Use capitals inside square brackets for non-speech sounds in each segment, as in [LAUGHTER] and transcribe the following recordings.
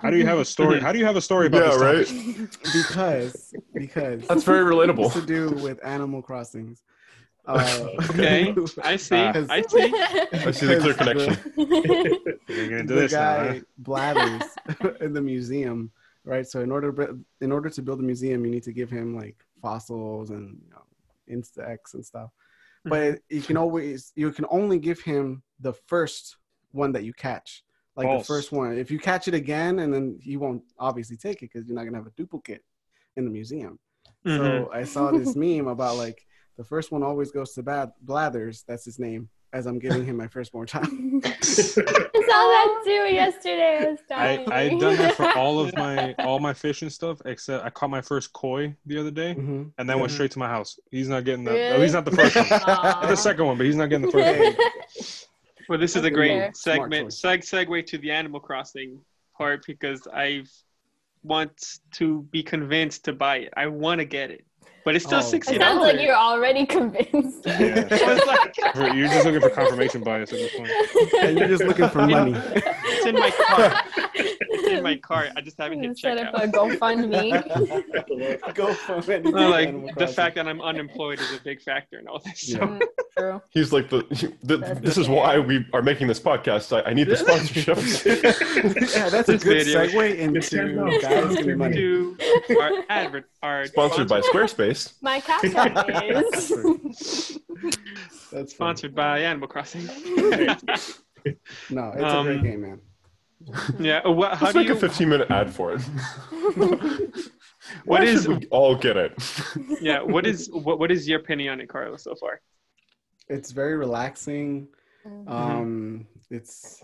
How do you have a story? How do you have a story about Yeah, this? right. [LAUGHS] because because That's very it's to do with Animal Crossings. Uh, [LAUGHS] [LAUGHS] Okay, I see. I see. I see the clear connection. We're getting into the this now. guy huh? blathers in the museum, right? So in order to in order to build a museum, you need to give him like fossils and you know, insects and stuff. But you can always you can only give him the first one that you catch, like False. the first one. If you catch it again, and then he won't obviously take it because you're not gonna have a duplicate in the museum. Mhm. So I saw this [LAUGHS] meme about like the first one always goes to bad Blathers. That's his name. As I'm giving him my firstborn child. [LAUGHS] [LAUGHS] I saw that too yesterday. I was I dying. I done that for all of my all my fish and stuff except I caught my first koi the other day Mhm. and then went Mhm. straight to my house. He's not getting that. Really? Oh, he's not the first one. Aw. the second one, but he's not getting the first one. Hey, Well, this is a great fair. Smart segment. choice. Seg segue to the Animal Crossing part because I want to be convinced to buy it. I want to get it, but it's still Oh. sixty It sounds like you're already convinced. [LAUGHS] Yeah. For- You're just looking for confirmation bias at this point. and you're just looking for [LAUGHS] money. It's in my cart. It's in my cart. I just haven't hit Set up checkout. a GoFundMe. Go for it. No, like the fact that I'm unemployed is a big factor in all this. So. Yeah. Mm, True. [LAUGHS] He's like the. the That's this is why we are making this podcast. I, I need the sponsorships. [LAUGHS] [LAUGHS] yeah, that's a good video. segue into guys give money. To our advert, our Sponsored by Squarespace. My cash is. That's fun. sponsored by Animal Crossing. No, it's Um, a great game, man. yeah. What, how Let's do make you? a 15 minute ad for it. [LAUGHS] What Why is- should we all get it? [LAUGHS] Yeah. What is what, what is your opinion on it, Carlos, so far? It's very relaxing. Mm-hmm. Um, it's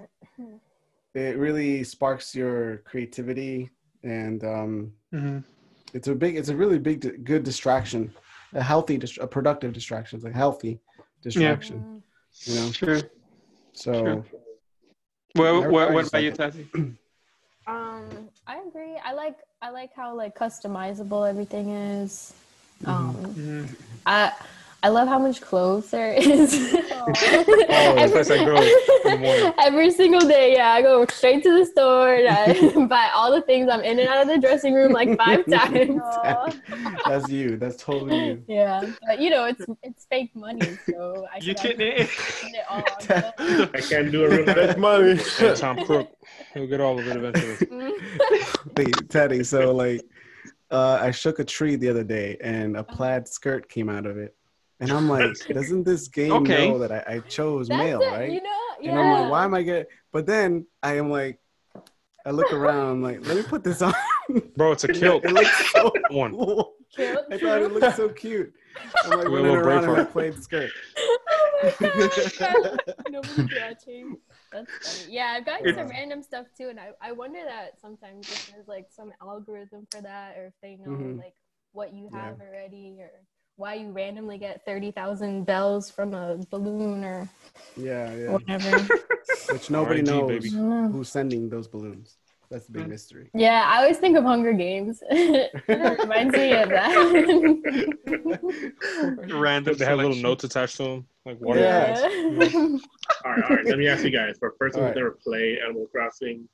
it really sparks your creativity, and um, Mm-hmm. it's a big, it's a really big, good distraction, a healthy, dist- a productive distraction, it's a healthy distraction. yeah. You know, True. So True. Well, what, what about you, like Tati? [CLEARS THROAT] Um, I agree. I like I like how like customizable everything is. Um, Mhm. I I love how much clothes there is. [LAUGHS] Oh, the place I go in the morning. [LAUGHS] Every single day, yeah, I go straight to the store and I [LAUGHS] buy all the things. I'm in and out of the dressing room like five times. that's you. That's totally you. Yeah, but you know, it's it's fake money, so I You can can. spend it all. on clothes. I can't do a real Make money. And Tom Crook, he'll get all of it eventually. Teddy. So like, uh, I shook a tree the other day, and a plaid skirt came out of it, and I'm like, [LAUGHS] doesn't this game Okay. know that I, I chose That's male, it, right? You know, yeah. And I'm like, why am I getting? But then I am like, I look around, I'm like, let me put this on. [LAUGHS] Bro, it's a [LAUGHS] kilt. it looks so One. cool. Cute, I thought it true. looked so cute. I'm like Do a running around in my Braveheart. plaid skirt. Oh my god, nobody's watching. That's funny. Yeah, I've gotten some random stuff too, and I, I wonder that sometimes if there's like some algorithm for that, or if they know Mhm. like what you have already, or why you randomly get thirty thousand bells from a balloon or Yeah, yeah. whatever. [LAUGHS] Which nobody RIG, knows baby. I don't know. who's sending those balloons. That's the big mystery. Yeah, I always think of Hunger Games. [LAUGHS] it reminds me of that. [LAUGHS] Random. They have little notes attached to them, like water. Yeah. bags. All right, all right. Let me ask you guys: for a person All who's right. never played Animal Crossing,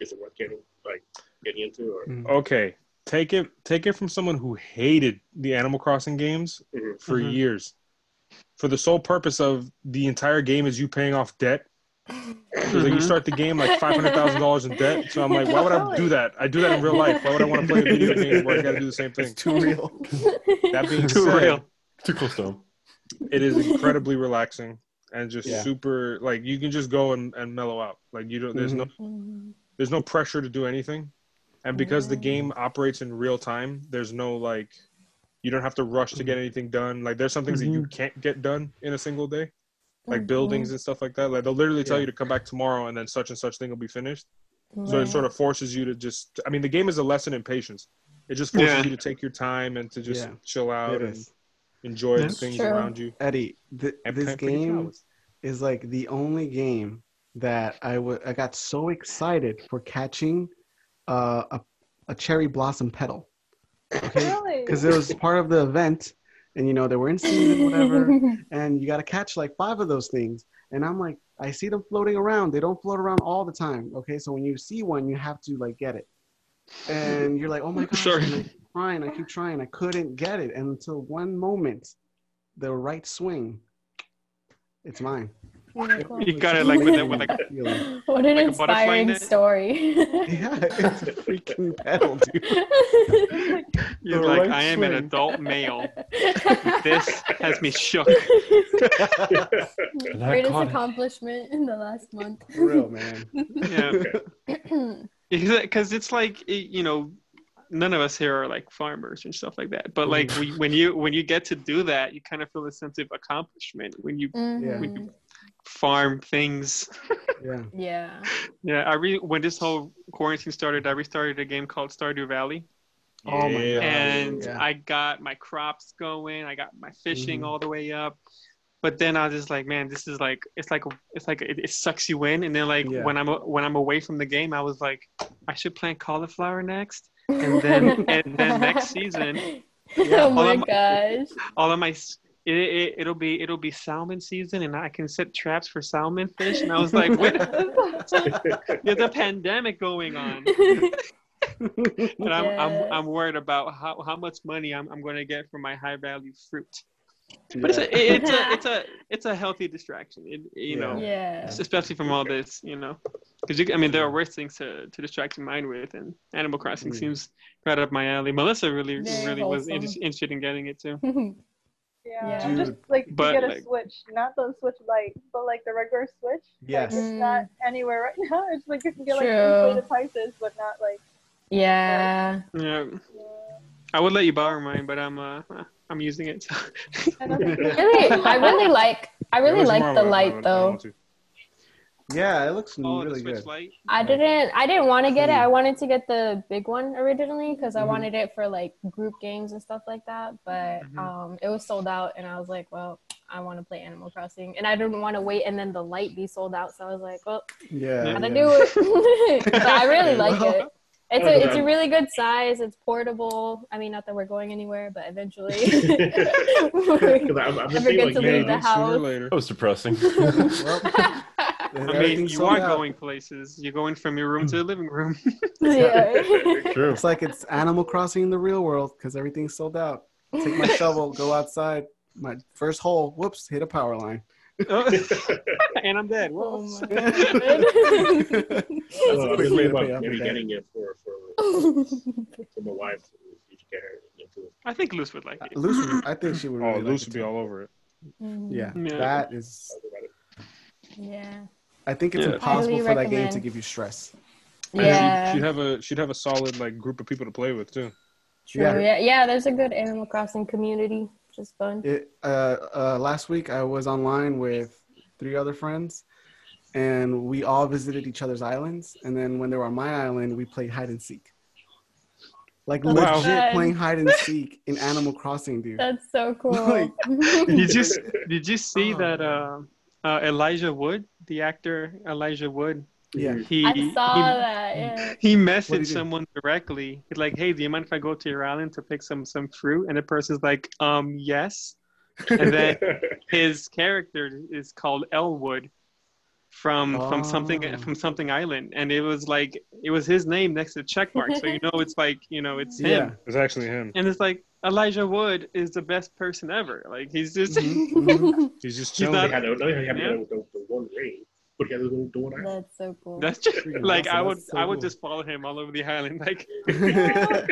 is it worth getting like getting into? Or mm-hmm. Okay, take it take it from someone who hated the Animal Crossing games Mhm. for Mhm. years, for the sole purpose of the entire game is you paying off debt. So like you start the game like five hundred thousand dollars in debt. So I'm like, why would I do that? I do that in real life. Why would I want to play a video [LAUGHS] game where I got to do the same thing? It's too real. [LAUGHS] That being Too said, real. Too close to home. it is incredibly relaxing and just Yeah. super like you can just go and, and mellow out. Like you don't there's no there's no pressure to do anything. And because the game mm. operates in real time, there's no like you don't have to rush to get mm-hmm. anything done. Like there's some things that you mm-hmm. can't get done in a single day. Like mm-hmm. buildings and stuff like that. Like they'll literally tell Yeah. you to come back tomorrow and then such and such thing will be finished. So it sort of forces you to just I mean the game is a lesson in patience. It just forces Yeah. you to take your time and to just Yeah. chill out It and is. enjoy the things true. around you. Eddie, th- this game flowers. is like the only game that I would I got so excited for catching uh, a a cherry blossom petal. Okay, [LAUGHS] Really? because it was part of the event, and you know they were in season, whatever, [LAUGHS] and you got to catch like five of those things. And I'm like, I see them floating around. They don't float around all the time. Okay, so when you see one, you have to like get it. And you're like, oh my [LAUGHS] gosh, Sorry. I keep trying, I keep trying, I couldn't get it. And until one moment, the right swing, it's mine. You got it like with it with like Feeling. [LAUGHS] What an Like inspiring net? story. [LAUGHS] Yeah, it's a freaking pedal, dude. [LAUGHS] you're The like right I am an adult male. This has me shook. Greatest caught it. accomplishment in the last month. For real, man. Yeah, because [CLEARS THROAT] it's like you know, none of us here are like farmers and stuff like that. But like we, when you when you get to do that, you kind of feel a sense of accomplishment when you Mhm. Farm things. Yeah. Yeah. Yeah, I re- when this whole quarantine started, I restarted a game called Stardew Valley. Oh my Yeah. god. and yeah. I got my crops going. I got my fishing Mhm. all the way up. But then I was just like, man, this is like it's like it's like it, it sucks you in. And then like Yeah. when I'm when I'm away from the game, I was like, I should plant cauliflower next. [LAUGHS] And then and then next season, oh my I'm- gosh. all of my s- it, it it'll be it'll be salmon season, and I can set traps for salmon fish. And I was like, wait, [LAUGHS] there's a pandemic going on. [LAUGHS] and I'm, Yeah. I'm I'm worried about how, how much money I'm, I'm going to get for my high value fruit. But it's a it's a [LAUGHS] it's a it's a healthy distraction. It, you know, yeah. especially from all this, you know, because I mean there are worse things to, to distract your mind with, and Animal Crossing Mm. seems right up my alley. Melissa really Very really was inter- interested in getting it too. Yeah, Yeah. I'm just like to But, get a like- Switch, not the Switch Lite, but like the regular Switch. Yes. Like, it's not anywhere right [LAUGHS] now. It's like you can get like True. inflated prices, but not like. yeah. Yeah, Yeah. I would let you borrow mine, but I'm uh [LAUGHS] I'm using it. I [LAUGHS] Really, I really like. I really like the of a- I light don't- I though. Want to. Yeah, it looks oh, really good. Lite. I didn't. I didn't want to get it. I wanted to get the big one originally because I Mhm. wanted it for like group games and stuff like that. But Mhm. um, it was sold out, and I was like, well, I want to play Animal Crossing, and I didn't want to wait and then the Lite be sold out. So I was like, well, Yeah. Yeah. gotta yeah. do it. [LAUGHS] but I really like Well, it. It's a it's a really good size. It's portable. I mean, not that we're going anywhere, but eventually. [LAUGHS] [LAUGHS] I'm, I'm Never get like, to yeah, leave the Maybe sooner or house. later. That was depressing. Well, I mean, you are out. going places. You're going from your room to the mm. living room. [LAUGHS] yeah. True. [LAUGHS] It's like it's Animal Crossing in the real world because everything's sold out. Take my shovel, go outside. My first hole, whoops, hit a power line. [LAUGHS] and I'm dead. Oh Whoops. my god. I've That's a quick way about maybe your getting it for for for my wife. so You should get her into it. I think Luce would like uh, it. Luce, would- I think she would. Oh, Really like Luce it would be too. all over it. Mm. Yeah, Yeah. that is. Talk about it. Yeah. I think it's Yeah. impossible Highly for that game to give you stress. Yeah. she'd, she'd have a she'd have a solid like group of people to play with too. True. Yeah. Yeah. yeah. There's a good Animal Crossing community, which is fun. It uh, uh, last week I was online with three other friends, and we all visited each other's islands. And then when they were on my island, we played hide and seek. Like Wow. legit Fun. playing hide and [LAUGHS] seek in Animal Crossing, dude. That's so cool. [LAUGHS] Like- [LAUGHS] Did you did you see Oh, that uh, uh, Elijah Wood, the actor Elijah Wood, Yeah. he I saw he, that. Yeah. he messaged he do? someone directly. He's like, "Hey, do you mind if I go to your island to pick some some fruit?" And the person's like, "Um, yes." And then [LAUGHS] his character is called Elwood from from something Oh. from something island, and it was like it was his name next to the check mark, so you know it's like you know it's [LAUGHS] him. Yeah. It's actually him. And it's like Elijah Wood is the best person ever. Like he's just Mhm, [LAUGHS] mhm. He's just He's not- They had the, they had Yeah. the, the, the one ring, but he had the, the one eye. That's so cool. that's just, like awesome. I would so I would cool. just follow him all over the island. Like Hi.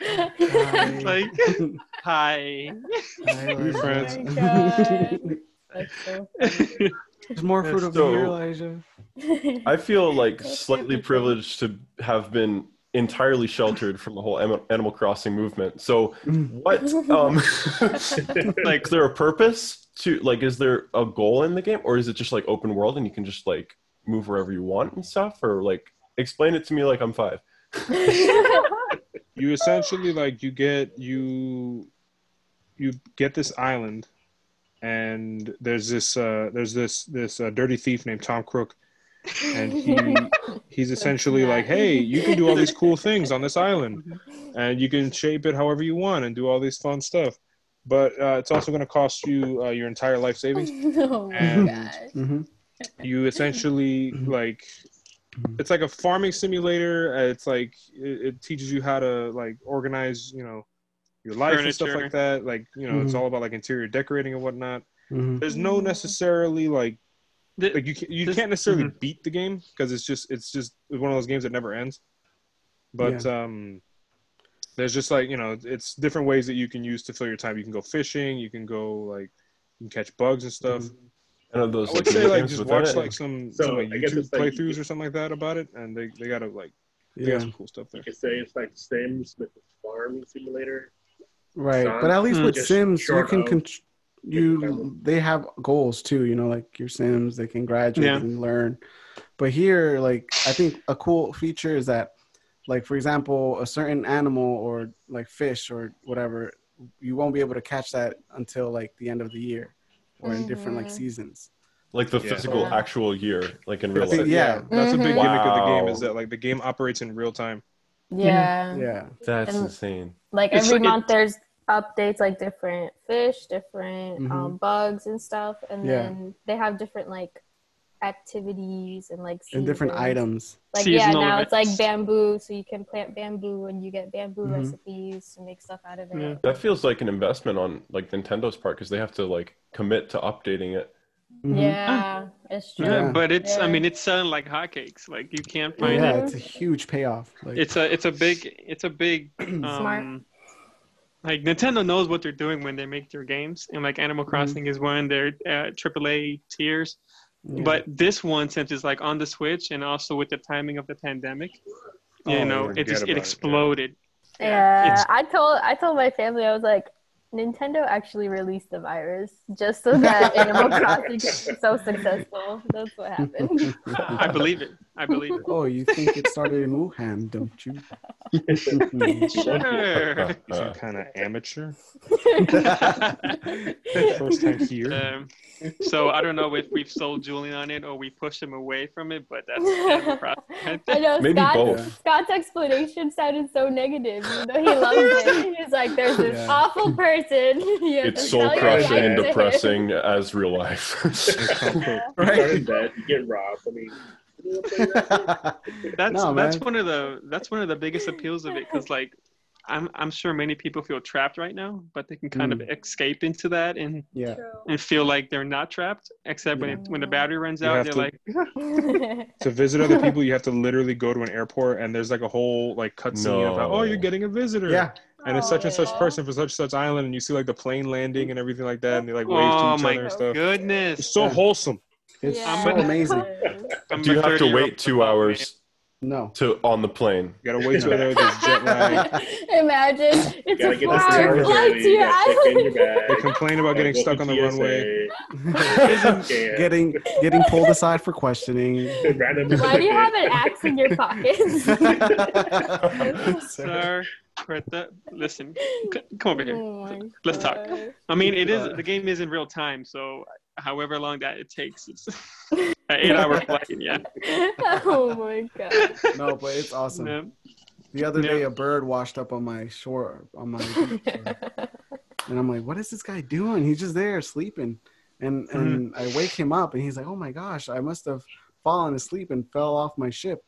[LAUGHS] [LAUGHS] like hi. Hi, Be friends. Oh my That's so. There's more fruit That's over here, so- Elijah. I feel like slightly privileged to have been entirely sheltered from the whole Animal Crossing movement. So, what? Um, [LAUGHS] [LAUGHS] like, is there a purpose to like? Is there a goal in the game, or is it just like open world and you can just like move wherever you want and stuff? Or like, explain it to me like I'm five. [LAUGHS] you essentially like you get you you get this island and there's this uh there's this this uh, dirty thief named tom crook and [LAUGHS] he he's essentially like hey you can do all these cool things on this island [LAUGHS] and you can shape it however you want and do all these fun stuff but uh, it's also going to cost you uh, your entire life savings. [LAUGHS] oh my And- gosh. hmm You essentially like it's like a farming simulator. uh, It's like it, it teaches you how to like organize, you know, your life and stuff like that. Like you know, it's Mhm. all about like interior decorating and whatnot. hmm There's no necessarily like The- like you can, you This- can't necessarily mhm. beat the game because it's just it's just one of those games that never ends. But um, there's just like you know it's different ways that you can use to fill your time. You can go fishing. You can go like you can catch bugs and stuff. And of those I would like, say like just watch it? like some, So, some like YouTube like- playthroughs or something like that about it, and they they got to like they got Yeah. some cool stuff there. You could say it's like Sims with the farming simulator. Right, Son, but at least Hmm. with Sims, you can of- con- you they have goals too. You know, like your Sims, they can graduate Yeah. and learn. But here, like I think a cool feature is that, like for example, a certain animal or like fish or whatever, you won't be able to catch that until like the end of the year, or in different like Mhm. seasons. like the Yeah. physical Yeah. actual year, like in real life. it, Yeah. that's a big Mhm. gimmick of the game is that like the game operates in real time. Yeah. Yeah, That's And- insane. Like It's every like- month there's updates like different fish, different Mhm. um, bugs and stuff, and Yeah. then they have different like activities and like and different items. Like yeah, Seasonal now it's like bamboo, so you can plant bamboo and you get bamboo Mhm. recipes to make stuff out of it. Yeah. That feels like an investment on like Nintendo's part because they have to like commit to updating it. Mhm. Yeah, it's true. Yeah. But it's I Yeah. mean it's selling like hotcakes. Like you can't find yeah, it. it's a huge payoff. Like, It's a it's a big it's a big [CLEARS THROAT] Smart. Like Nintendo knows what they're doing when they make their games, and like Animal Crossing is one of their uh, AAA tiers. yeah. But this one, since it's like on the Switch, and also with the timing of the pandemic, you Oh, know, it just about it it, yeah. exploded. Yeah, I told I told my family I was like, Nintendo actually released the virus just so that Animal [LAUGHS] Crossing could be so successful. That's what happened. I believe it. I believe it. [LAUGHS] oh, you think it started in Wuhan, don't you? Sure. Is you [LAUGHS] kind of amateur? [LAUGHS] First time here. Um, so I don't know if we've sold Julian on it or we pushed him away from it, but that's Animal Crossing. I know Maybe Scott, both. Scott's explanation sounded so negative. You know, he loves it. He's like, "There's this Yeah. awful person." It's soul crushing and depressing as real life. You start you get robbed. I mean, you know what I'm saying? that's No, that's one of the that's one of the biggest appeals of it because like I'm I'm sure many people feel trapped right now, but they can kind of mm. escape into that and yeah. True. and feel like they're not trapped. Except when it, when the battery runs You out, they're to- like, [LAUGHS] [LAUGHS] to visit other people, you have to literally go to an airport, and there's like a whole like cutscene about, oh, you're getting a visitor. Yeah. and it's such and such person for such such island, and you see like the plane landing and everything like that, and they like wave oh to each other and stuff. goodness. It's so Yeah. wholesome. It's Yeah. so amazing. [LAUGHS] Do you have to wait two hours No. to on the plane? You gotta wait till there. There's jet lag. [LAUGHS] Imagine it's gotta a get the four-hour flight ready. to You your in island. your bag. They complain about getting stuck on the runway. [LAUGHS] Getting getting pulled aside for questioning. Why do you have an axe in your pocket? Sir, Greta, listen, c- come over here. Oh Let's talk. I mean, it is Uh, the game is in real time, so however long that it takes, it's [LAUGHS] an eight-hour flight. Yeah. [LAUGHS] oh my god. no, but it's awesome. Yeah. The other Yeah. day, a bird washed up on my shore, on my, [LAUGHS] uh, and I'm like, "What is this guy doing? He's just there sleeping." And and mm-hmm. I wake him up, and he's like, "Oh my gosh, I must have fallen asleep and fell off my ship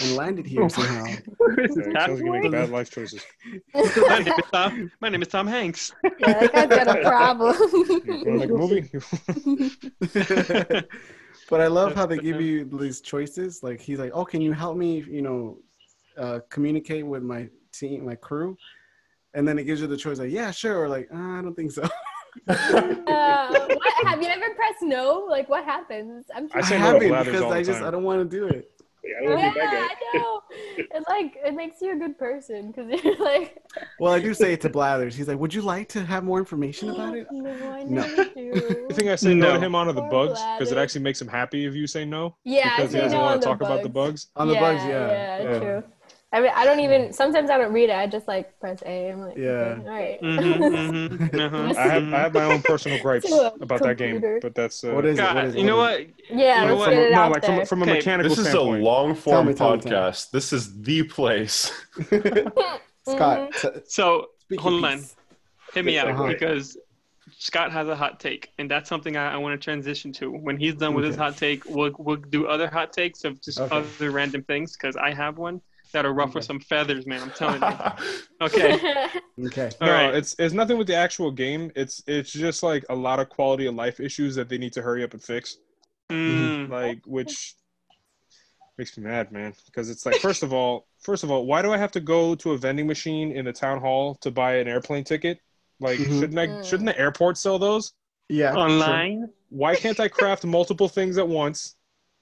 and landed here somehow." This [LAUGHS] is Yeah, sounds like you bad life choices. [LAUGHS] My name is Tom. My name is Tom Hanks. Yeah, that guy's got a problem. You a movie? [LAUGHS] but I love how they give you these choices. Like he's like, "Oh, can you help me? You know, uh, communicate with my team, my crew." And then it gives you the choice, like, "Yeah, sure," or like, uh, "I don't think so." Uh, what, have you ever pressed no? Like, what happens? I'm I I say no to haven't because I just time. I don't want to do it. Yeah, I don't want yeah, to be that I know. It like it makes you a good person because you're [LAUGHS] like, Well, I do say it to Blathers. He's like, "Would you like to have more information about it?" no, I No. never [LAUGHS] do. I think I say no, No. to him onto the Poor bugs because it bladder. actually makes him happy if you say no Yeah, I because he say doesn't no want on to talk about the bugs. bugs. On the yeah, bugs, yeah. Yeah, Yeah. true. I mean, I don't even. Sometimes I don't read it. I just like press A. I'm like, Yeah. okay, all right. Mhm, mhm, uh-huh. I have I have my own personal [LAUGHS] gripes about that game, but that's uh, What is it? What God, it? you know What what? yeah, You know let's what? get it no, out like there. from, from a Okay, mechanical This is a long form me, tell me, tell me. podcast. This is the place. [LAUGHS] Scott, t- So speak hold on. piece. hit me out Uh-huh. because Scott has a hot take, and that's something I, I want to transition to. When he's done with his hot take, we'll we'll do other hot takes of just Okay. other random things because I have one that'll ruffle Okay. some feathers, man. I'm telling you. [LAUGHS] Okay. [LAUGHS] Okay. All no, right. it's it's nothing with the actual game. It's it's just like a lot of quality of life issues that they need to hurry up and fix. Mm, Like which makes me mad, man. Because it's like first of all, first of all, why do I have to go to a vending machine in the town hall to buy an airplane ticket? Like Mhm. shouldn't I Mm. shouldn't the airport sell those? Yeah. Online. Why can't I craft multiple things at once?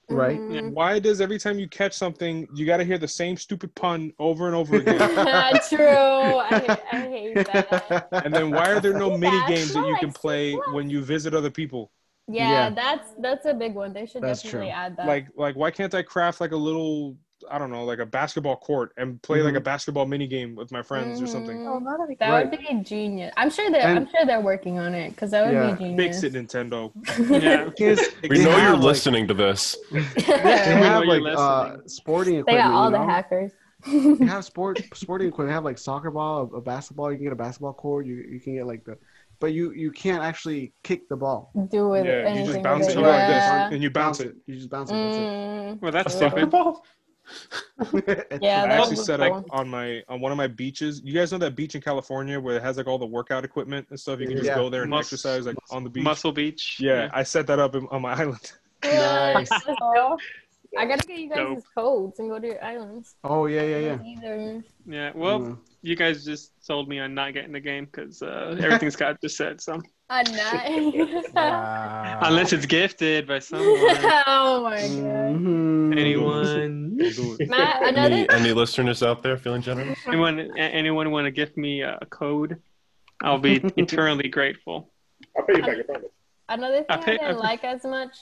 Right. Mhm. Why does every time you catch something, you got to hear the same stupid pun over and over again? [LAUGHS] True. I, I hate that. [LAUGHS] and then why are there no Yeah, mini games that you like can play Six when you visit other people? Yeah, Yeah. that's that's a big one. They should That's definitely true. add that. Like like why can't I craft like a little I don't know, like a basketball court and play like a basketball mini game with my friends or something? Mhm. Oh, that'd be that Right. would be genius. I'm sure they're I'm sure they're working on it because that would Yeah. be genius. Fix it, Nintendo. Yeah. [LAUGHS] Kids, [LAUGHS] We know have, you're like- listening to this. They We [LAUGHS] have know you're like uh, listening. sporting they equipment. got all you the hackers. They have sport sporting equipment. They have like soccer ball, a, a basketball. You can get a basketball court. You you can get like the, but you you can't actually kick the ball. Do with Yeah, you just bounce with it it. like yeah. this and you bounce it. You just bounce it. Mm, Well, that's Yeah. stupid. ball? It. [LAUGHS] yeah, I actually set cool. up on my on one of my beaches. You guys know that beach in California where it has like all the workout equipment and stuff. You can just Yeah. go there and Mus- exercise like on the beach. Muscle Beach. Yeah, I set that up in, on my [LAUGHS] island. Nice. [LAUGHS] I gotta get you guys Dope. codes and go to your islands. Oh yeah yeah yeah. Either. Yeah. Well, Yeah. you guys just sold me on not getting the game because uh, everything Scott just said. So [LAUGHS] A night. Wow. unless it's gifted by [LAUGHS] someone, oh my god. Mhm. anyone, Don't do it. Matt, another Any, any listeners out there feeling generous? anyone, a- anyone want to gift me a code? I'll be [LAUGHS] eternally grateful. I'll pay you back. I promise. another thing I I, pay- didn't I- like as much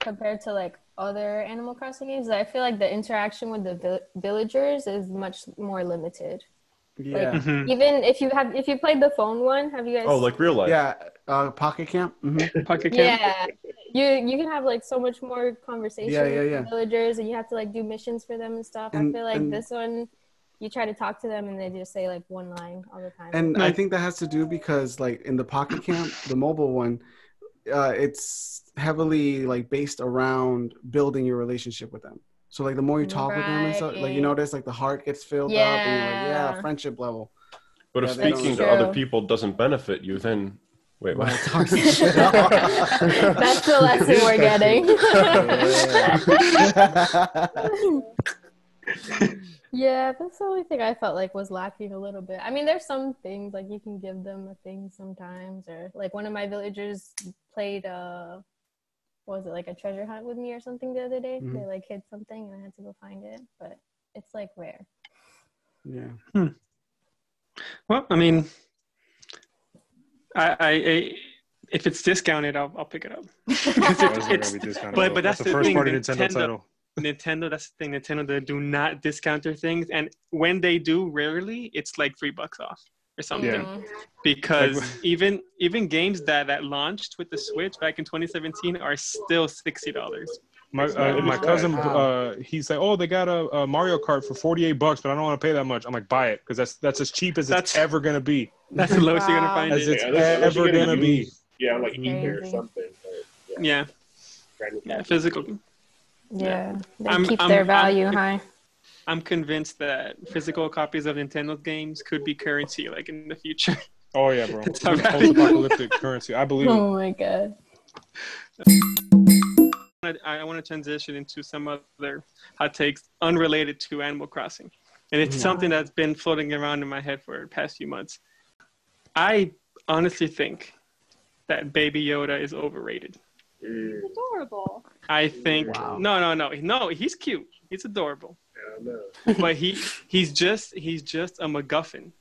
compared to like other Animal Crossing games. I feel like the interaction with the vill- villagers is much more limited. Yeah. Mhm. Even if you have, if you played the phone one, have you guys? Oh, like real life. Yeah. Uh, Pocket Camp. hmm [LAUGHS] Pocket camp. yeah, you you can have like so much more conversation Yeah, yeah, with yeah. the villagers, and you have to like do missions for them and stuff. And- I feel like and- this one, you try to talk to them and they just say like one line all the time. And I think that has to do because like in the Pocket Camp, the mobile one, uh, it's heavily like based around building your relationship with them. So like the more you talk with them and stuff, like you notice like the heart gets filled up and you're like, Yeah. yeah, friendship level. But Yeah, if speaking to other people doesn't benefit you, then wait, what? Talk some shit. That's the lesson we're getting. [LAUGHS] [LAUGHS] [LAUGHS] yeah, that's the only thing I felt like was lacking a little bit. I mean, there's some things like you can give them a thing sometimes, or like one of my villagers played uh what was it like a treasure hunt with me or something the other day? Mhm. They like hid something and I had to go find it, but it's like rare. yeah. Well, I mean, I, I, I if it's discounted, I'll, I'll pick it up. [LAUGHS] Why Because it, it's but- but that's the the first thing, party Nintendo, Nintendo- title. Nintendo. That's the thing. Nintendo they do not discount their things, and when they do, rarely it's like three bucks off or something. Yeah. Because Like- [LAUGHS] even even games that that launched with the Switch back in 2017 are still sixty dollars. My uh, my cousin, Wow. uh, he's like, "Oh, they got a, a Mario Kart for forty eight bucks, but I don't want to pay that much." I'm like, "Buy it, because that's that's as cheap as That's- it's ever gonna be, That's the lowest you're gonna find as it. it's Yeah, unless- unless ever you get gonna be." Yeah, like eBay or something. Or, Yeah, brand new yeah, physical. Yeah, they I'm- keep I'm- their I'm- value high. I'm convinced that physical copies of Nintendo games could be currency, like in the future. [LAUGHS] Oh yeah, bro. [LAUGHS] That's how Post apocalyptic currency. I believe. [LAUGHS] Oh my god. I, I want to transition into some other hot takes unrelated to Animal Crossing, and it's Mhm. something that's been floating around in my head for the past few months. I honestly think that Baby Yoda is overrated. Mm, adorable. I think Wow. no, no, no, no. He's cute. He's adorable, I know. [LAUGHS] but he he's just he's just a MacGuffin.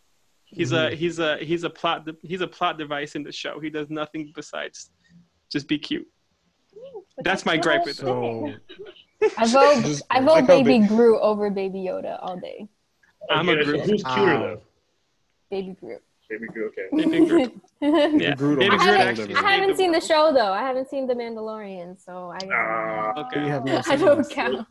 He's a he's a he's a plot he's a plot device in the show. He does nothing besides just be cute. But That's my gripe with it. So [LAUGHS] I vote I vote like Baby big- Gru over Baby Yoda all day. I'm Okay, a Groot. Who's cuter Ah. though? Baby Groot. Baby Groot. Okay. Baby Groot. [LAUGHS] Yeah, Groot Baby Groot killed actually everything. I haven't seen the show though. I haven't seen The Mandalorian, so I Ah, Okay. You have no I don't count.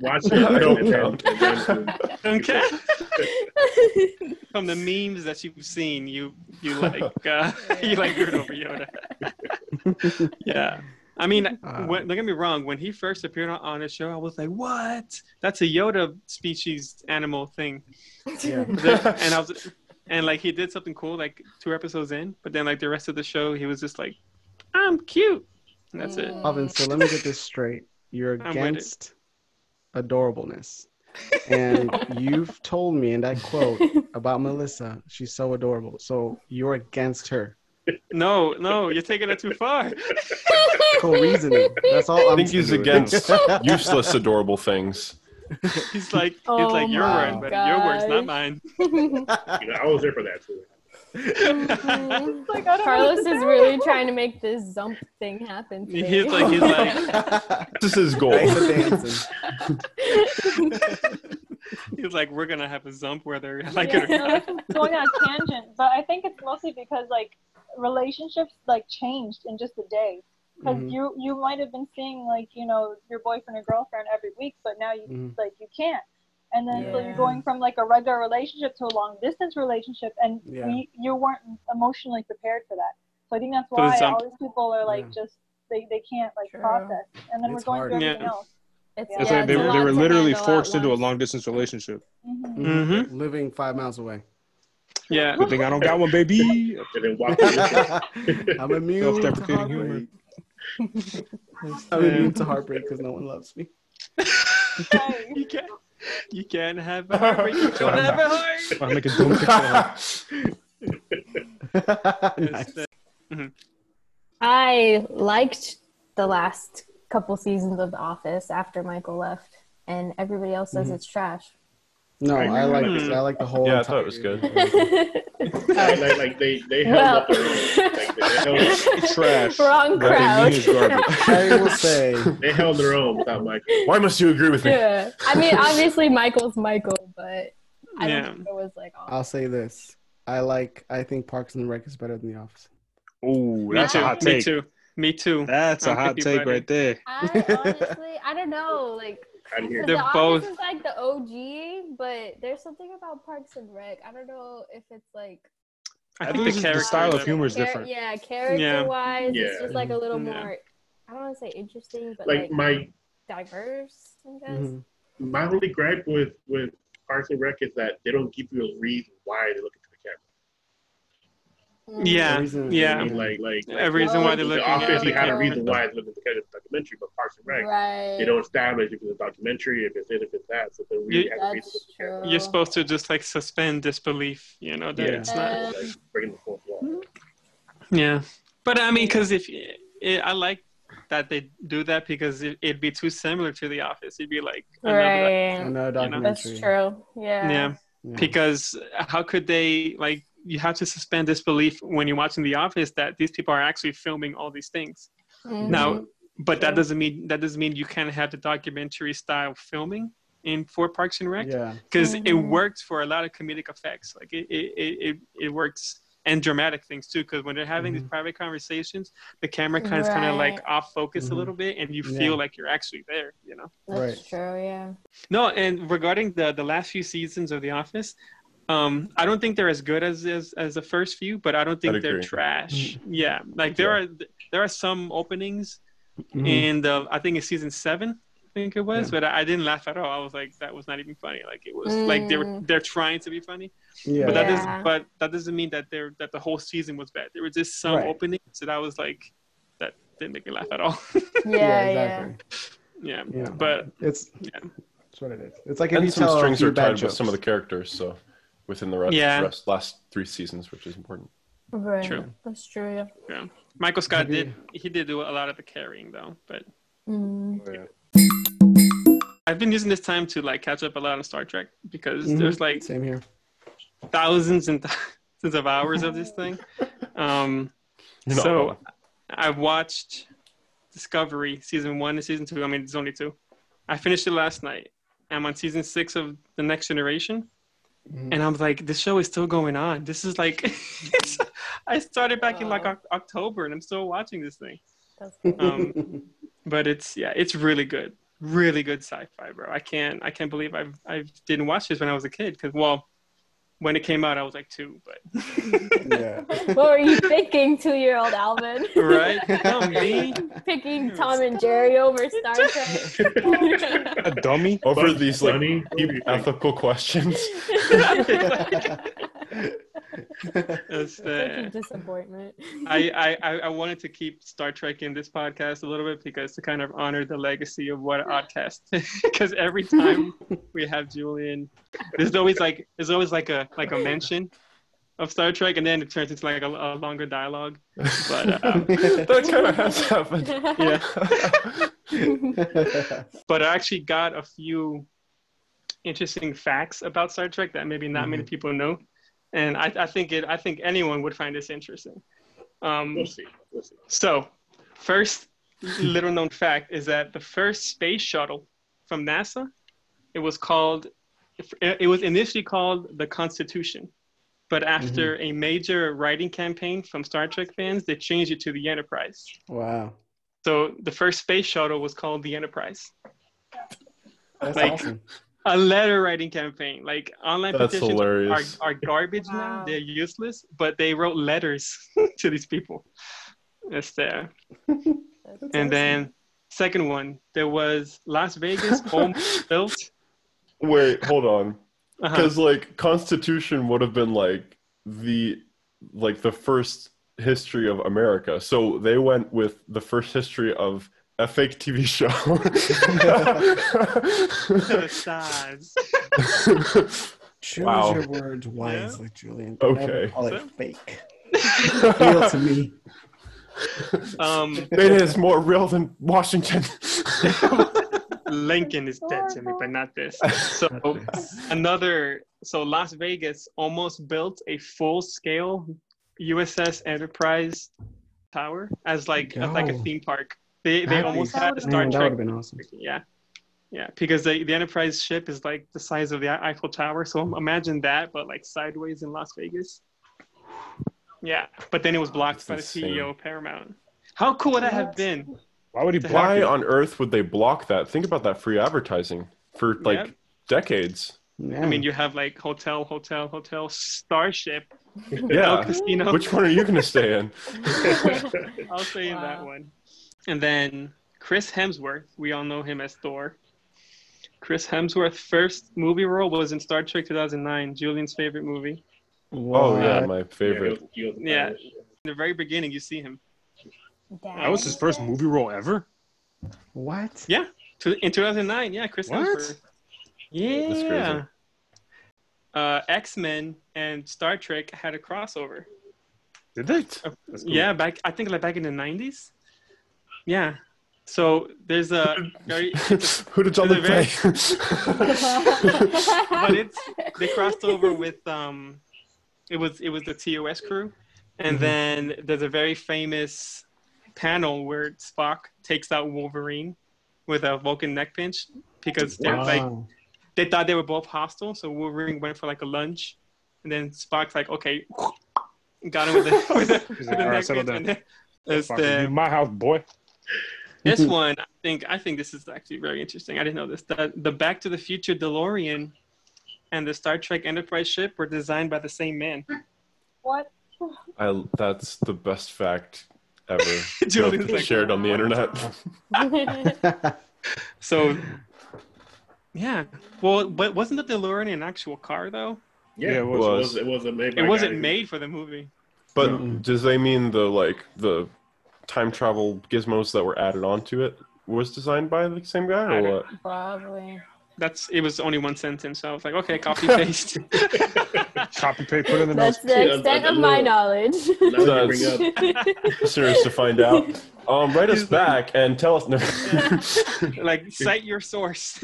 watch [LAUGHS] it. I don't count. and then- Okay. [LAUGHS] from the memes that you've seen, you you like uh, you like Groot over Yoda. yeah. I mean, Uh, when, don't get me wrong. When he first appeared on, on the show, I was like, "What? That's a Yoda species animal thing." Yeah. And I was, and like he did something cool, like two episodes in. But then like the rest of the show, he was just like, "I'm cute," and that's it. Alvin, so let me get this straight. You're [LAUGHS] I'm with it. against adorableness. And [LAUGHS] you've told me in that quote about Melissa, she's so adorable. So you're against her. No, no, you're taking it too far. [LAUGHS] Cool reasoning. That's all I I'm think he's against useless, adorable things. [LAUGHS] He's like, he's Oh like your my word, but your word's not mine. [LAUGHS] You I was there for that too. Mhm. [LAUGHS] Like, I don't know Carlos is really trying to make this zump thing happen. Today. He's like, he's like, This is his goal. Thanks for dancing. he's like, we're gonna have a zump whether I like yeah, it or no, not. this going on a tangent, but I think it's mostly because like relationships like changed in just a day. Because Mhm. you you might have been seeing like you know your boyfriend or girlfriend every week, but now you Mhm. like you can't. And then so you're going from like a regular relationship to a long distance relationship, and Yeah. we, you weren't emotionally prepared for that. So I think that's why zump. all these people are like Yeah. just they, they can't like True. process, and then It's we're going hard. through everything Yeah. else. It's, It's It's yeah, like they, were- they were literally forced into a long distance relationship. hmm Mhm. Living five miles away. Yeah. Good thing I don't got one, baby. [LAUGHS] And then walk through [LAUGHS] I'm immune to Self-deprecating humor. Heartbreak. I'm immune to heartbreak because no one loves me. [LAUGHS] you can't, you can't have a heartbreak. You don't have a heart. I make a dumb picture. [LAUGHS] nice. I liked the last couple seasons of The Office after Michael left, and everybody else says Mhm. it's trash. No, I I like agree. Hmm. I like the whole. Yeah, I thought it was good. like, [LAUGHS] like, like they they held Well. up their own. Like, they, they held [LAUGHS] Trash. Wrong What they crowd. garbage. [LAUGHS] I will say they held their own without Michael. Why must you agree with me? yeah, I mean, obviously Michael's Michael, but I Yeah. don't think it was like. Oh, I'll say this. I like. I think Parks and Rec is better than The Office. Oh, Me that's too. a hot take. Me too. Me too. That's a I'm hot 50 take buddy. right there. I honestly, I don't know, like. I didn't hear They're the both- is like the OG, but there's something about Parks and Rec. I don't know if it's like I I think think the the style of humor is char- different. Yeah, character wise, it's Yeah. just like a little Yeah. more. I don't want to say interesting, but like like, my diverse. I guess. Mhm. my only gripe with with Parks and Rec is that they don't give you a reason why they look into the camera. Mm. Yeah, The reason- I yeah. mean, like like A reason why they're the looking Office, at you the had a reason why it's looking at the documentary, but Parks and Rec, Right. they don't establish if it's a documentary, if it's it, if it's that. So they really You- have a reason to That's look at the camera. true. You're supposed to just like suspend disbelief, you know, that Yeah. it's not. Like, breaking the fourth wall. Yeah, but I mean, because if it, I like that they do that because it, it'd be too similar to The Office. It'd be like another, Right. Another You know? That's true. Yeah. yeah. Yeah. Because how could they like? You have to suspend disbelief when you're watching The Office that these people are actually filming all these things. Mhm. Now, but that doesn't mean that doesn't mean you can't have the documentary style filming in for Parks and Rec. Yeah. because it works for a lot of comedic effects. Like it, it, it, it, it works and dramatic things too. Because when they're having these private conversations, the camera kind of kind of like off focus a Mhm. little bit, and you Yeah. feel like you're actually there. You know. That's Right. true. Yeah. No, and regarding the the last few seasons of The Office. Um, I don't think they're as good as, as as the first few, but I don't think I'd they're agree. trash. Yeah, like there Yeah. are there are some openings Mhm. in the I think it's season seven. I think it was, Yeah. but I, I didn't laugh at all. I was like, that was not even funny. Like it was like they were Mm. they're trying to be funny, Yeah. but that Yeah. doesn't but that doesn't mean that they're that the whole season was bad. There were just some Right. openings that I was like, that didn't make me laugh at all. [LAUGHS] Yeah. Yeah. exactly. yeah, Yeah. but It's Yeah. That's what it is. It's like if And you some tell strings are bad tied with some of the characters, so within the rest, Yeah. rest last three seasons, which is important. Right. True. That's true. Yeah. Michael Scott Have you- did he did do a lot of the carrying though. But Mm. I've been using this time to like catch up a lot on Star Trek because Mhm. there's like Same here. thousands and [LAUGHS] thousands of hours of this thing. [LAUGHS] Um, You're so. I've watched Discovery season one and season two. I mean, it's only two. I finished it last night. I'm on season six of The Next Generation, Mhm. and I'm like, this show is still going on. This is like, [LAUGHS] I started back in like Wow. Oc- October, and I'm still watching this thing. Um, [LAUGHS] but it's yeah, it's really good, really good sci-fi, bro. I can't I can't believe I've I didn't watch this when I was a kid because well, when it came out, I was like two, but Yeah. [LAUGHS] what were you thinking, two-year-old Alvin? right? [LAUGHS] Not me. Picking Tom and Jerry over Star [LAUGHS] Trek. A dummy. Over Bugs these like deep ethical questions. It's, uh, Such a disappointment. I, [LAUGHS] I, I- I wanted to keep Star Trek in this podcast a little bit because to kind of honor the legacy of what Oddcast. Because [LAUGHS] every time we have Julian, there's always like there's always like a like a mention of Star Trek, and then it turns into like a, a longer dialogue. But uh, [LAUGHS] that kind of has happened. yeah, but I actually got a few interesting facts about Star Trek that maybe not many people know, and I, I think it I think anyone would find this interesting. Um, We'll see. We'll see. So, first little known fact is that the first space shuttle from NASA, it was called, it was initially called the Constitution, but after a major writing campaign from Star Trek fans, they changed it to the Enterprise. Wow. So the first space shuttle was called the Enterprise. That's Like- awesome. A letter writing campaign, like online That's petitions hilarious. Are, are garbage now. They're useless, but they wrote letters [LAUGHS] to these people. It's there. And then second one, there was Las Vegas [LAUGHS] home built. Wait, hold on. Uh-huh. Because like Constitution would have been like the like the first history of America. So they went with the first history of a fake TV show. The stars. Choose Wow. your words wisely, Julian. Okay. Never call it So- fake. [LAUGHS] Real to me. Um, it is more real than Washington. [LAUGHS] Lincoln is dead to me, but not this. So another. So Las Vegas almost built a full-scale USS Enterprise tower as like as like a theme park. They they That'd be- almost had a Star Man, that would Trek have been awesome. Yeah. Yeah, because the, the Enterprise ship is like the size of the Eiffel Tower. So imagine that, but like sideways in Las Vegas. Yeah, but then it was blocked by the CEO of Paramount. How cool would that have been? Why would he To block Why it? on earth would they block that? Think about that free advertising for like Yep. decades. Yeah. I mean, you have like hotel, hotel, hotel, Starship, Yeah. Casino. Which one are you going to stay in? [LAUGHS] I'll say that one. And then Chris Hemsworth, we all know him as Thor. Chris Hemsworth's first movie role was in Star Trek 2009, Julian's favorite movie. Oh yeah, What? my Yeah, favorite. he was- he was- Yeah. In the very beginning, you see him. That was his first movie role ever. What? Yeah, to, in 2009. Yeah, Chris What? Hemsworth. Yeah. That's crazy. Uh, X Men and Star Trek had a crossover. Did they? Cool. Yeah, back I think like back in the 90s. Yeah. So there's a [LAUGHS] very [LAUGHS] Who did Jean-Luc play? [LAUGHS] but it's they crossed over with um it was it was the TOS crew and then there's a very famous panel where Spock takes out Wolverine with a Vulcan neck pinch because they're like they thought they were both hostile so Wolverine went for like a lunge and then Spock's like okay got him with the, with the, with the like, neck settle pinch down." and then there's the in my house, boy. This [LAUGHS] one, I think I think this is actually very interesting. I didn't know this. The, the Back to the Future DeLorean and the Star Trek Enterprise ship were designed by the same man. What? I, that's the best fact ever [LAUGHS] Julian's like, shared on the internet. [LAUGHS] So, yeah. Well, but wasn't the DeLorean an actual car though? Yeah, Yeah, it it was. was. It, was, it wasn't made. It wasn't made for the movie. But does they mean the like the time travel gizmos that were added onto it was designed by the same guy or what? Probably. That's it was only one sentence. So I was like, okay, [LAUGHS] copy paste. [LAUGHS] Copy paste, put in the That's notes. the extent a of my knowledge. Now That's- bring Listeners [LAUGHS] to find out. Um, write us back and tell us. No. like, cite your source.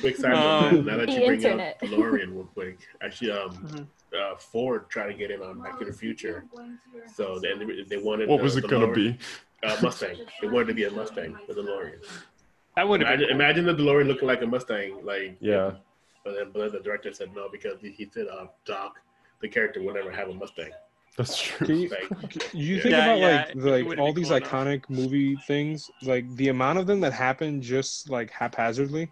quick side Um, note, now that you bring internet. up DeLorean real quick, actually, um, Mhm. Uh, Ford tried to get in on Back to the Future, so then they, they wanted. what the was it gonna be? Uh, Mustang. They wanted to be a Mustang, the DeLorean. That would Imagine, been. imagine the DeLorean looking like a Mustang, like Yeah. But then, but then the director said no because he, he said, uh, Doc, the character will never have a Mustang. That's true. Can you, Like, [LAUGHS] you think Yeah, about yeah, like it the, like all these cool enough. iconic movie things, like the amount of them that happen just like haphazardly.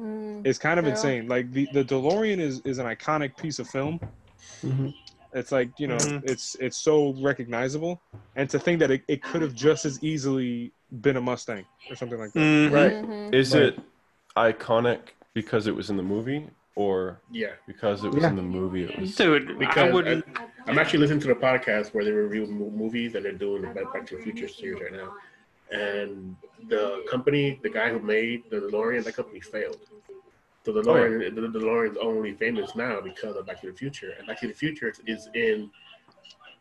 Mm. is kind of True. insane. Like the the DeLorean is is an iconic piece of film. Mhm. It's like you know, Mhm. it's it's so recognizable, and to think that it, it could have just as easily been a Mustang or something like that. Mhm. Right. Mhm. Is Right. it iconic because it was in the movie, or Yeah, because it was Yeah. in the movie? It was. Dude, I wouldn't, I, i'm actually listening to the podcast where they review movies and they're doing the Back Back to the Future series right now. And the company, the guy who made the DeLorean, that company failed. So the Oh, yeah. The DeLorean's only famous now because of Back to the Future, and Back to the Future is in.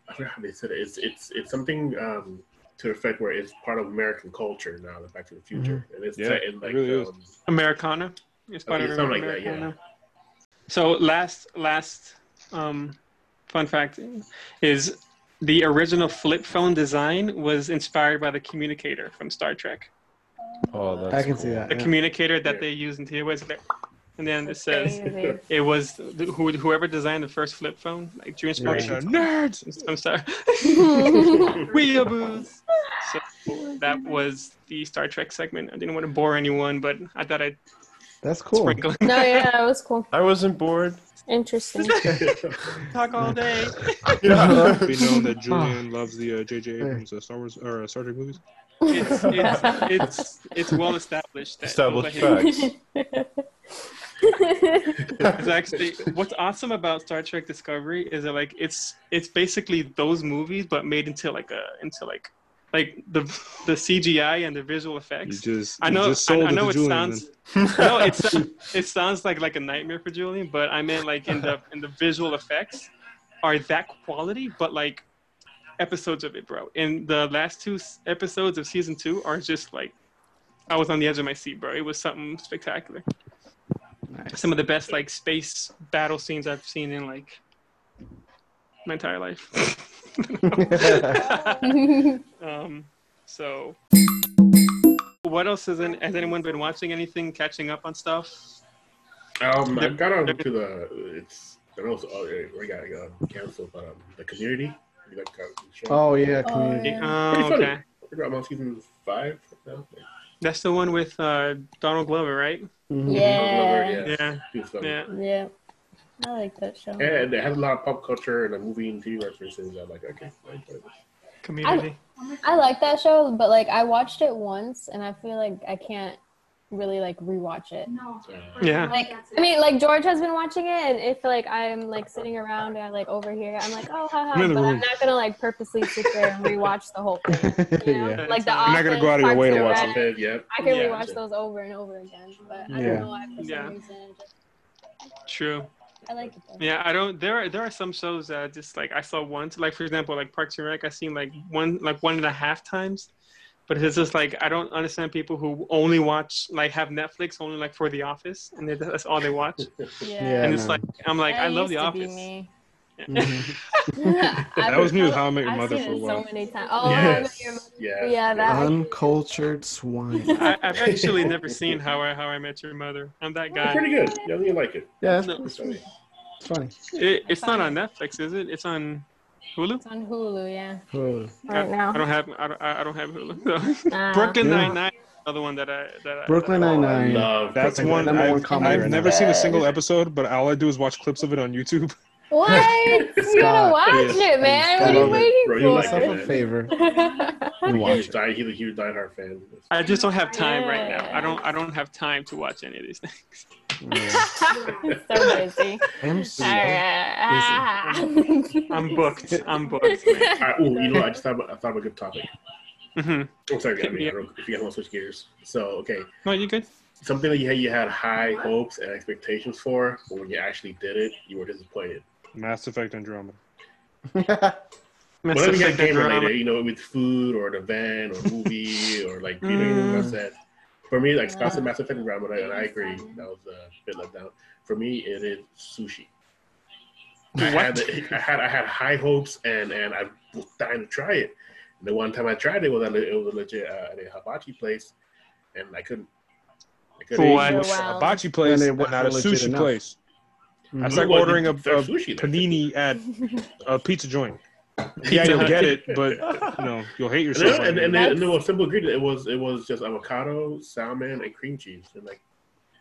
I forgot how they said it. It's it's it's something um, to the effect where it's part of American culture now. The Back to the Future, and it's Yeah, set in it like really um, Americana. It's part Okay, of something like that, Americana. So last last um, fun fact is the original flip phone design was inspired by the communicator from Star Trek. Oh, that's I can cool. see that. The yeah. communicator that Yeah. they use in TV was there. And then it says crazy. it was the, who, whoever designed the first flip phone, like drew Bunch inspiration. of nerds. I'm sorry. [LAUGHS] Weeaboos. So that [LAUGHS] was the Star Trek segment. I didn't want to bore anyone, but I thought I'd That's cool. sprinkle no, yeah, it was cool. I wasn't bored. Interesting. [LAUGHS] talk all day. Yeah. Be known that Julian loves the uh, J.J. Abrams uh, Star Wars or uh, Star Trek movies. It's it's it's, it's well established. That Established facts. [LAUGHS] It's actually what's awesome about Star Trek Discovery is that like it's it's basically those movies but made into like a into like like the the CGI and the visual effects. just I know I, I it know it Julian, sounds no [LAUGHS] it it sounds like like a nightmare for Julian, but I meant like in the in the visual effects are that quality, but like episodes of it, bro. And the last two episodes of season two are just like I was on the edge of my seat, bro. It was something spectacular. Nice. Some of the best like space battle scenes I've seen in like my entire life. [LAUGHS] um, so, what else has, any, has anyone been watching? Anything catching up on stuff? Um, I got on to the it's I don't know it's, oh, yeah, we got uh, canceled, but um, the community. You like, uh, the show? Oh yeah, Oh, community. yeah. Pretty Oh, funny. okay. I think I'm on season five now. That's the one with uh, Donald Glover, right? Mhm. Yeah. yeah. Yeah, It's funny. yeah. Yeah. I like that show. And it has a lot of pop culture and a movie and TV references. I'm like, okay, I enjoy this. Community. I like that show, but like I watched it once and I feel like I can't really like rewatch it. So, Yeah. Like I mean, like George has been watching it, and if like I'm like sitting around and I like over here, I'm like, oh, haha, I'm but I'm not gonna like purposely sit there and rewatch the whole thing. [LAUGHS] You know? yeah. Like the You're not gonna go out of your way to watch Rec, Office, yep. I can Yeah. rewatch those over and over again, but I Yeah. don't know why for some Yeah. reason. Just, True. I like it though. Yeah, I don't. There are there are some shows that I just like I saw once. Like for example, like Parks and Rec, I seen like one like one and a half times. But it's just like I don't understand people who only watch like have Netflix only like for The Office, and they, that's all they watch. [LAUGHS] Yeah. Yeah, and it's like I'm like I love The used to be Office. me. Mhm. [LAUGHS] [LAUGHS] That was me with How I Met Your I've Mother seen for a it while. so many times. Oh, How I Met yes. Your Mother. Yeah. Yeah, that- Uncultured swine. I, I've actually never seen How I How I Met Your Mother. I'm that It's guy. pretty good. Yeah, you like it. Yeah, it's, No, It's funny. it's funny. it, it's not on Netflix, is it? It's on Hulu. It's on Hulu, yeah. Oh. Right I, now. I don't have I don't, I don't have Hulu. So. Nah. [LAUGHS] Brooklyn Yeah. Nine Nine, another one that I that Brooklyn that I- Nine I Nine. love That's Brooklyn one number Nine-Nine. one I've, comedy I've right never now. seen a single episode, but all I do is watch clips of it on YouTube. What? [LAUGHS] You gotta watch Yeah. it, man. What are you love it. waiting Bro, for? like Yourself a favor [LAUGHS] and He's watch a it. die- He's a huge diehard fan. I just don't have time right now. I don't I don't have time to watch any of these things. Yeah. [LAUGHS] so busy. I'm MC. Alright. I'm booked. I'm booked. [LAUGHS] Man. I, ooh, you know, what? I just thought about, I thought of a good topic. Mm-hmm. I'm sorry, I mean, I don't, if you guys want to switch gears. So, okay, No, you good? something that you had, you had high hopes and expectations for, but when you actually did it, you were disappointed. Mass Effect Andromeda. Mass [LAUGHS] Whatever you got Effect game related, you know, with food or an event or movie or like, you know, Mm. that's that. For me, like Scott said, Mass Effect Andromeda, and I agree, that was a bit let down. For me, it is sushi. I had, I had I had high hopes and and I was dying to try it. And the one time I tried it was at a, it was a legit uh, at a hibachi place, and I couldn't. I couldn't For what? eat. Wow. Hibachi place, And it and wasn't a sushi enough. place. That's Mhm. like ordering a, a there's sushi there. panini at a pizza joint. [LAUGHS] Yeah, you'll get it, but you know you'll hate And, yourself. then, and, and, later. and, it was simple ingredient. It was it was just avocado, salmon, and cream cheese, and like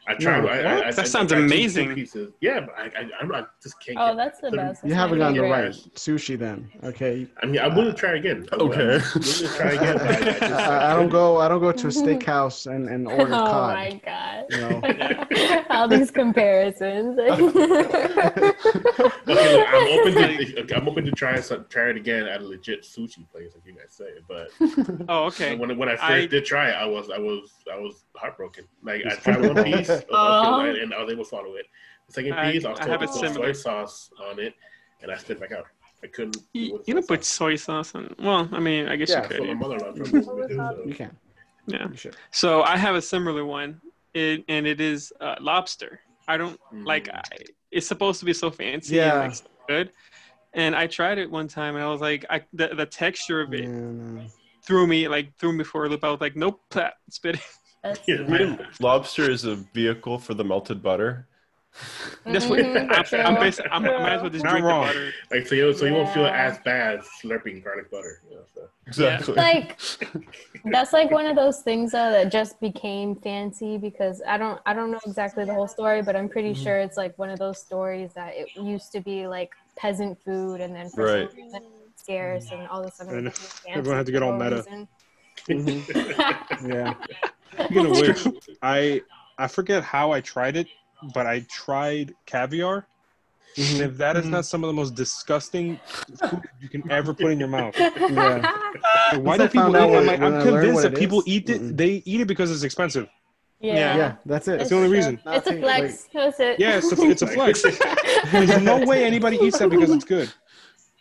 I tried. No. I, I, I, That I sounds tried two- two amazing. pieces. Yeah, but I, I, I'm just can't. Oh, get- that's the best. You haven't gotten the favorite. right sushi then. Okay. I mean, I'm willing to try again. Oh, okay. I'm willing to try again. I, I, just, [LAUGHS] I, I don't go. I don't go to a steakhouse and, and Oh [LAUGHS] order cod. Oh my god. You know. [LAUGHS] All these comparisons. Okay, look, I'm open to. okay, I'm open to try some, try it again at a legit sushi place, like you guys say. But Oh, okay. when when I first I- did try it, I was I was I was heartbroken. Like I tried one piece, [LAUGHS] okay, Aw. and I was able to swallow it. The second piece, I, was I told have to put similar- soy sauce on it, and I spit back out. I couldn't. do You, with you soy don't put soy sauce on. Well, I mean, I guess Yeah, you That's could. [LAUGHS] what my mother-in-law told me to do, so. You can. Yeah. You. So I have a similar one, it, and it is uh, lobster. I don't like. Mm. I, it's supposed to be so fancy Yeah. and like so good, and I tried it one time, and I was like, I the, the texture of it Yeah, threw me like threw me for a loop. I was like, nope, plat, [LAUGHS] spit. It. That's Yeah, Even lobster is a vehicle for the melted butter. That's what Mhm, I'm, true. I'm, basically, I'm, I might as well just Not drink wrong. the butter. Like so, you so you won't feel as bad slurping garlic butter. You know, so. Exactly. like [LAUGHS] that's like one of those things though that just became fancy because I don't I don't know exactly the whole story, but I'm pretty Mm-hmm. sure it's like one of those stories that it used to be like peasant food and then for Right. some reason it's scarce and all of a sudden And it became fancy everyone had to get all for no meta. [LAUGHS] Yeah. Speaking of which, I I forget how I tried it, but I tried caviar. And if that is not some of the most disgusting food you can ever put in your mouth, like, Yeah. why do people eat it? I'm, like, I'm convinced that people is, eat it. They eat it because it's expensive. yeah. Yeah. That's it. That's the only reason. It's a flex. That's it. Yeah, it's a, it's a [LAUGHS] flex. There's no way anybody eats that because it's good.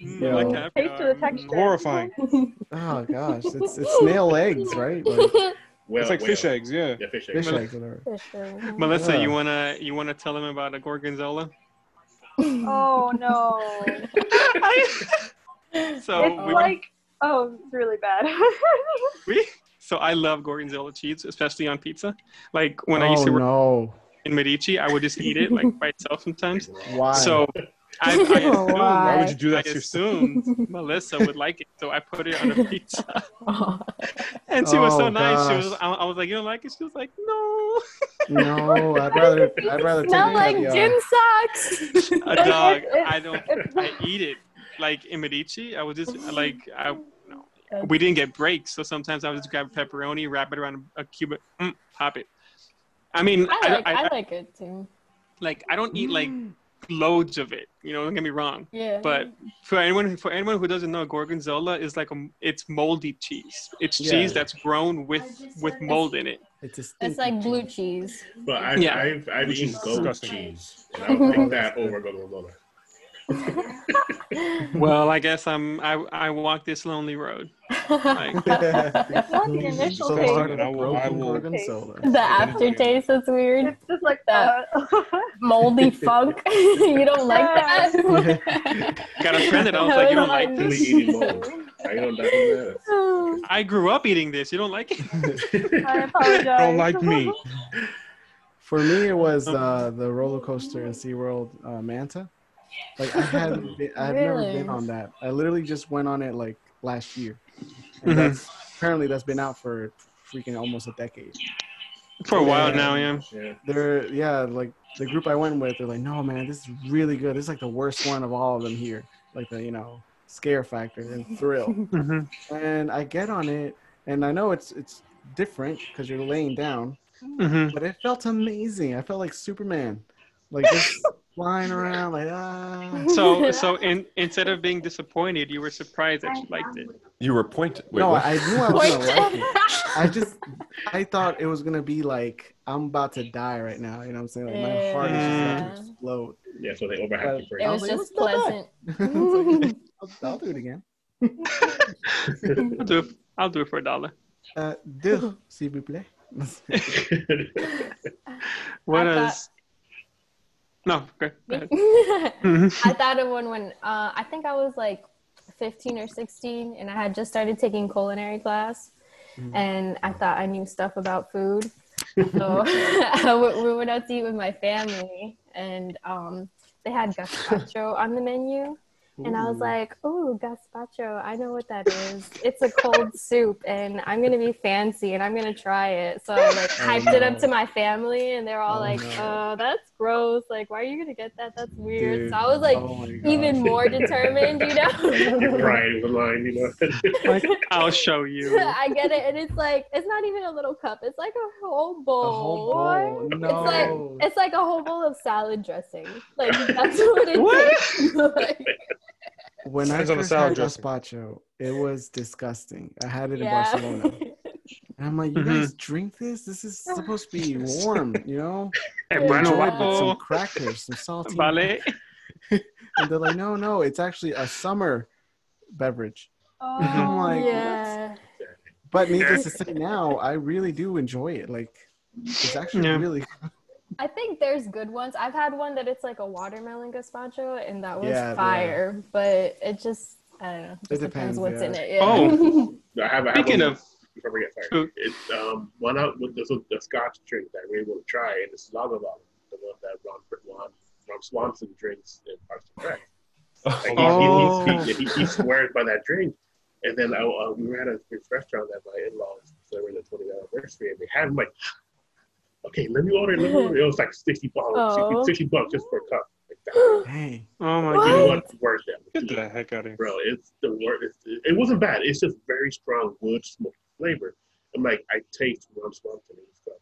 Mm, Yo. like Taste of the texture. Horrifying. Oh gosh, it's it's snail eggs, right? Like [LAUGHS] Well, It's like well. fish eggs, yeah. Yeah, fish fish eggs. eggs, whatever. Fisher. Melissa, Yeah. you wanna you wanna tell them about a gorgonzola? [LAUGHS] Oh no. [LAUGHS] So it's we, like oh, it's really bad. [LAUGHS] we so I love gorgonzola cheese, especially on pizza. Like when I used oh to work no! in Medici, I would just eat it like by itself sometimes. Why? So I, I [LAUGHS] assumed, Why would you do that I to assumed Melissa would like it, so I put it on a pizza. Oh. [LAUGHS] And she was so Oh, nice. She was. I, I was like, "You don't like it?" She was like, "No." no, I'd rather I'd [LAUGHS] rather take Smell like caviar. gym socks. A dog. I don't. I eat it like in Medici. I would just like I. No, we didn't get breaks, so sometimes I would just grab a pepperoni, wrap it around a cube, mm, pop it. I mean, I I, like I, I I, like it too. like I don't eat like loads of it. You know, don't get me wrong. Yeah. But for anyone for anyone who doesn't know, gorgonzola is like a it's moldy cheese. It's Yeah. cheese that's grown with with mold in it. It's a it's like blue cheese. cheese. But I, Yeah. I've, I've Which eaten is goat cheese, and I would pick that over gorgonzola. Well, I guess I'm I I walk this lonely road. Like, [LAUGHS] it's not the initial So taste. I will- I will- gorgonzola. the aftertaste is weird. It's just like That- that. [LAUGHS] Moldy [LAUGHS] funk. you don't like that? got a friend that I was like, you don't like Really this. I don't know that. I grew up eating this. You don't like it? I apologize. Don't like me. For me, it was uh, the roller coaster in SeaWorld uh, Manta. Like I hadn't, [LAUGHS] been, I've never been on that. I literally just went on it like last year. And Mhm. that's apparently that's been out for freaking almost a decade. For a while Yeah. now, yeah. Yeah. They're yeah, like the group I went with, they're like, no man, this is really good. This is like the worst one of all of them here. Like the you know scare factor and thrill. [LAUGHS] Mhm. and I get on it, and I know it's it's different because you're laying down, Mhm. but it felt amazing. I felt like Superman, like just [LAUGHS] flying around, like ah. [LAUGHS] So so [LAUGHS] in, instead of being disappointed, you were surprised that you liked it. You were pointed. Wait, no, what? I knew I was gonna like it. [LAUGHS] I just I thought it was gonna be like I'm about to die right now. You know what I'm saying? Like my heart is just about to explode. Yeah, so they overhyped it for It you. was was like, just "What's pleasant. I'll, I'll do it again. I'll do it. I'll do it for a dollar. Uh, deux, s'il vous plaît. What I is? No, go. [LAUGHS] I Mhm. thought of one when uh, I think I was like 15 or 16, and I had just started taking culinary class, and I thought I knew stuff about food. [LAUGHS] So [LAUGHS] w- we went out to eat with my family, and um, they had gazpacho on the menu, And I was like, "Oh, gazpacho! I know what that is. It's a cold soup, and I'm gonna be fancy, and I'm gonna try it." So I like hyped it up to my family, and they're all Oh, like, no. "Oh, that's gross! Like, why are you gonna get that? That's weird." Dude. So I was like, Oh even more determined, you [LAUGHS] You're know. crying the line, you know. Like, I'll show you. [LAUGHS] I get it, and it's like it's not even a little cup; it's like a whole bowl. A whole bowl. No. It's like it's like a whole bowl of salad dressing. Like that's [LAUGHS] what it What? is. Like, when I Depends on the first salad had dressing. gazpacho, it was disgusting. I had it in yeah. Barcelona. And I'm like, you Mhm. guys drink this? This is supposed to be warm, you know? And bueno, Enjoy it with some crackers, some salty. Vale. [LAUGHS] And they're like, no, no, it's actually a summer beverage. Oh, I'm like, yeah. But needless to say, now I really do enjoy it. Like, it's actually Yeah. really. [LAUGHS] I think there's good ones. I've had one that it's like a watermelon gazpacho, and that was Yeah, fire. But it just, I don't know. It just depends, depends what's in it. Yeah. Oh. [LAUGHS] I have, I have Speaking one of before we get food. started. It's um one out with this the Scotch drink that I really want to try, and it's Lagavulin, the one that Ron Ron, Ron Swanson drinks in Parks and Rec. Like, he- Oh. he, he, he, he swears by that drink. And then I, uh, we were at a this restaurant that my in-laws celebrated the 20th anniversary, and they had him like, okay, let me order. Let me order. It was like 60 bucks, Oh. 60, 60 bucks just for a cup. Like that. [GASPS] Hey, Oh my What? God. what? Worth it. Get the heck out of here. Bro, it's the word. It's, it wasn't bad. It's just very strong wood smoke flavor. I'm like, I taste Ron Swanson in this cup.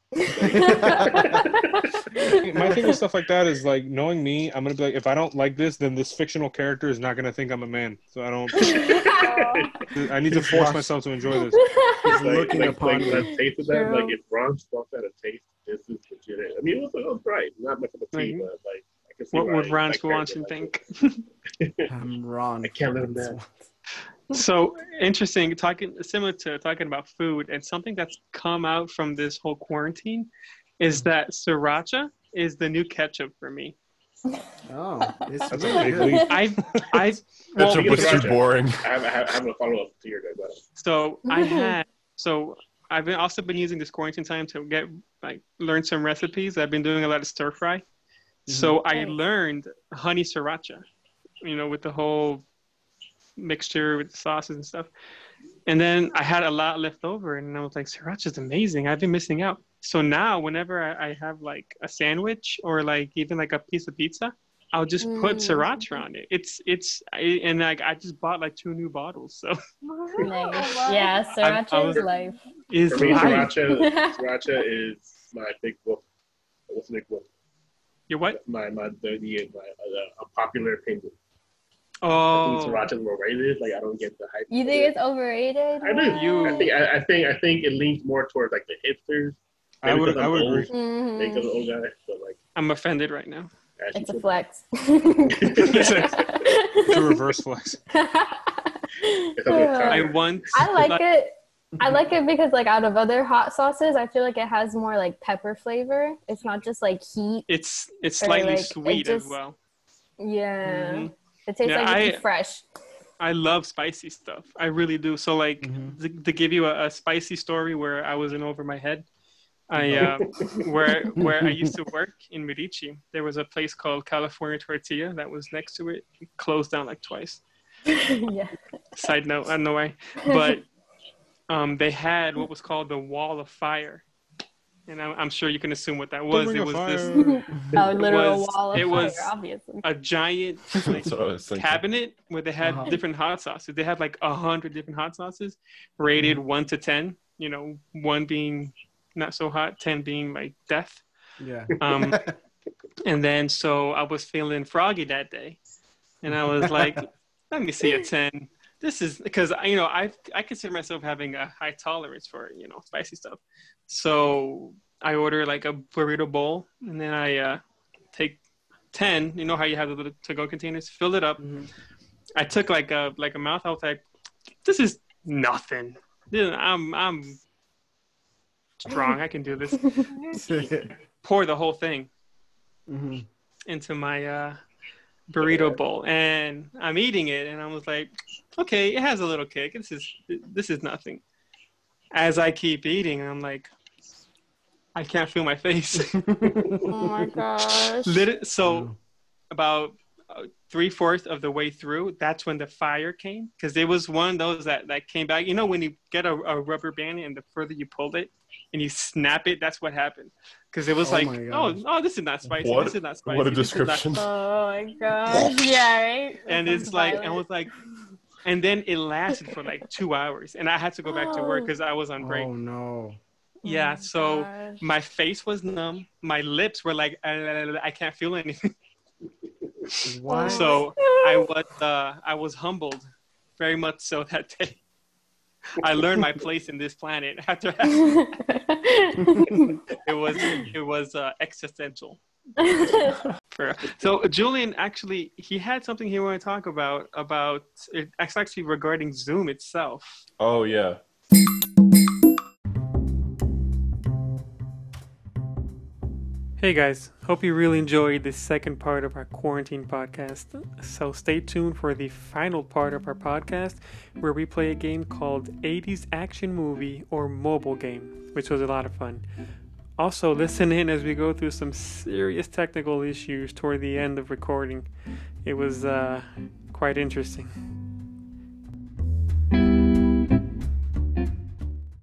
My thing with stuff like that is like knowing me, I'm gonna be like, if I don't like this, then this fictional character is not gonna think I'm a man. So I don't. [LAUGHS] I need to force Watch- myself to enjoy this. [LAUGHS] It's like, looking like, upon like, you. when I tasted that, True. like if Ron Swanson had a taste, this is legit. I mean, it was, it was right. Not much of a tea, Like, but like, I can see What would Ron Swanson think? I'm Ron. I can't let him down. So interesting, talking similar to talking about food, and something that's come out from this whole quarantine is that sriracha is the new ketchup for me. Oh, it's That's a really big good. leap. I I well, Ketchup was too boring. I have, I have, I have a follow up to your guys. but- so I mm-hmm. had so I've been also been using this quarantine time to get like learn some recipes. I've been doing a lot of stir fry, so mm-hmm. I learned honey sriracha. You know, with the whole mixture with the sauces and stuff. And then I had a lot left over, and I was like, sriracha is amazing. I've been missing out. So now, whenever I, I have like a sandwich or like even like a piece of pizza, I'll just put Mm. sriracha on it. It's it's I, and like I just bought like two new bottles, so nice. [LAUGHS] Yeah, I sriracha was- is life. is For me, life. sriracha, [LAUGHS] sriracha is my big book. What's big book? You're what? My my the, the my uh, a popular opinion. I Oh, think sriracha is overrated. Like I don't get the hype. You think it's overrated? I do. You- I think I, I think I think it leans more towards like the hipsters. I would. because I would old, agree. Maybe because Mhm. I'm old guy, but like I'm offended right now. actually, It's a flex. [LAUGHS] It's a reverse flex. It's a little I tired. once I like it. I like it because like out of other hot sauces, I feel like it has more like pepper flavor. It's not just like heat. It's it's Or, slightly like, it sweet as well. Yeah. Mhm. It tastes Yeah, like it's I- fresh. I love spicy stuff. I really do. So like Mhm. to, to give you a, a spicy story where I was in over my head. I uh, where [LAUGHS] where I used to work in Medici, there was a place called California Tortilla that was next to it. It closed down like twice. [LAUGHS] yeah. Side note, I don't know why, [LAUGHS] but um, they had what was called the Wall of Fire, and I'm, I'm sure you can assume what that was. It was fire. this [LAUGHS] A literal was- wall of it fire, was- obviously. a giant like, [LAUGHS] That's what I was thinking. cabinet where they had Uh-huh. different hot sauces. They had like a hundred different hot sauces, rated Mm-hmm. one to ten. You know, one being not so hot, ten being like death. Yeah. Um, [LAUGHS] and then so I was feeling froggy that day, and I was like, "Let me see a ten. This is because you know I I consider myself having a high tolerance for you know spicy stuff. So I order like a burrito bowl, and then I uh, take ten. You know how you have the little to-go containers, fill it up. Mhm. I took like a like a mouth. I was like, "This is nothing. This- I'm I'm strong. I can do this." [LAUGHS] Pour the whole thing Mhm. into my uh, burrito bowl, and I'm eating it, and I was like, "Okay, it has a little kick. This is this is nothing." As I keep eating, I'm like, I can't feel my face. [LAUGHS] oh my gosh. Lit- so Mm. about uh, three fourths of the way through, that's when the fire came because it was one of those that, that came back. You know, when you get a, a rubber band and the further you pull it and you snap it, that's what happened. Because it was Oh like, oh, oh, this is not spicy. What- This is not spicy. what a this is not- description. [LAUGHS] Oh my [LAUGHS] gosh. Yeah, right? and That it's like, and violent. was like, and then it lasted for like two hours, and I had to go back to work Oh. because I was on break. Oh no. Yeah, Oh my so gosh. my face was numb, my lips were like, I can't feel anything. [LAUGHS] What? So I was uh, I was humbled, very much so that [LAUGHS] day. I learned my place in this planet after that. [LAUGHS] it was it was uh, existential. So Julian actually he had something he wanted to talk about about it's actually regarding Zoom itself. Oh yeah. Hey guys, hope you really enjoyed the second part of our quarantine podcast. So stay tuned for the final part of our podcast where we play a game called 80s Action Movie or Mobile Game, which was a lot of fun. Also, listen in as we go through some serious technical issues toward the end of recording. It was uh, quite interesting.